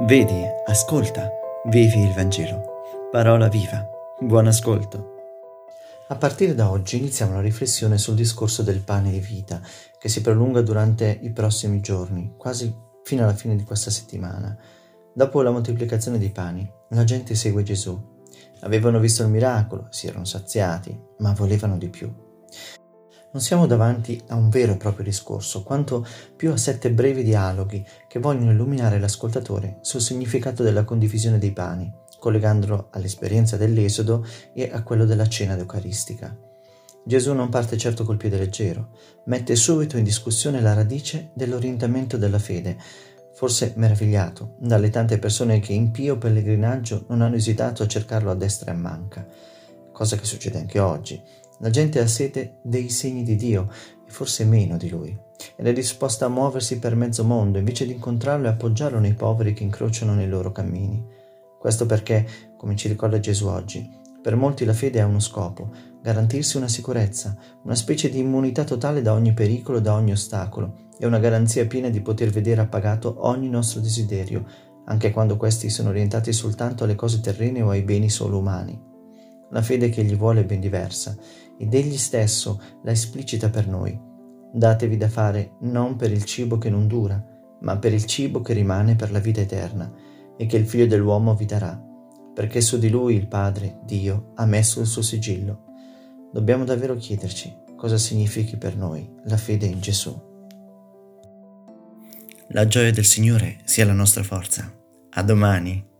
Vedi, ascolta, vivi il Vangelo. Parola viva. Buon ascolto. A partire da oggi iniziamo la riflessione sul discorso del pane di vita, che si prolunga durante i prossimi giorni, quasi fino alla fine di questa settimana. Dopo la moltiplicazione dei pani, la gente segue Gesù. Avevano visto il miracolo, si erano saziati, ma volevano di più. Non siamo davanti a un vero e proprio discorso, quanto più a sette brevi dialoghi che vogliono illuminare l'ascoltatore sul significato della condivisione dei pani, collegandolo all'esperienza dell'Esodo e a quello della cena eucaristica. Gesù non parte certo col piede leggero, mette subito in discussione la radice dell'orientamento della fede, forse meravigliato dalle tante persone che in pio pellegrinaggio non hanno esitato a cercarlo a destra e a manca, cosa che succede anche oggi la gente ha sete dei segni di Dio e forse meno di Lui ed è disposta a muoversi per mezzo mondo invece di incontrarlo e appoggiarlo nei poveri che incrociano nei loro cammini. Questo perché, come ci ricorda Gesù oggi, per molti la fede ha uno scopo, garantirsi una sicurezza, una specie di immunità totale da ogni pericolo, da ogni ostacolo e una garanzia piena di poter vedere appagato ogni nostro desiderio, anche quando questi sono orientati soltanto alle cose terrene o ai beni solo umani. La fede che egli vuole è ben diversa ed egli stesso la esplicita per noi. Datevi da fare non per il cibo che non dura, ma per il cibo che rimane per la vita eterna e che il figlio dell'uomo vi darà, perché su di lui il Padre, Dio, ha messo il suo sigillo. Dobbiamo davvero chiederci cosa significhi per noi la fede in Gesù. La gioia del Signore sia la nostra forza. A domani.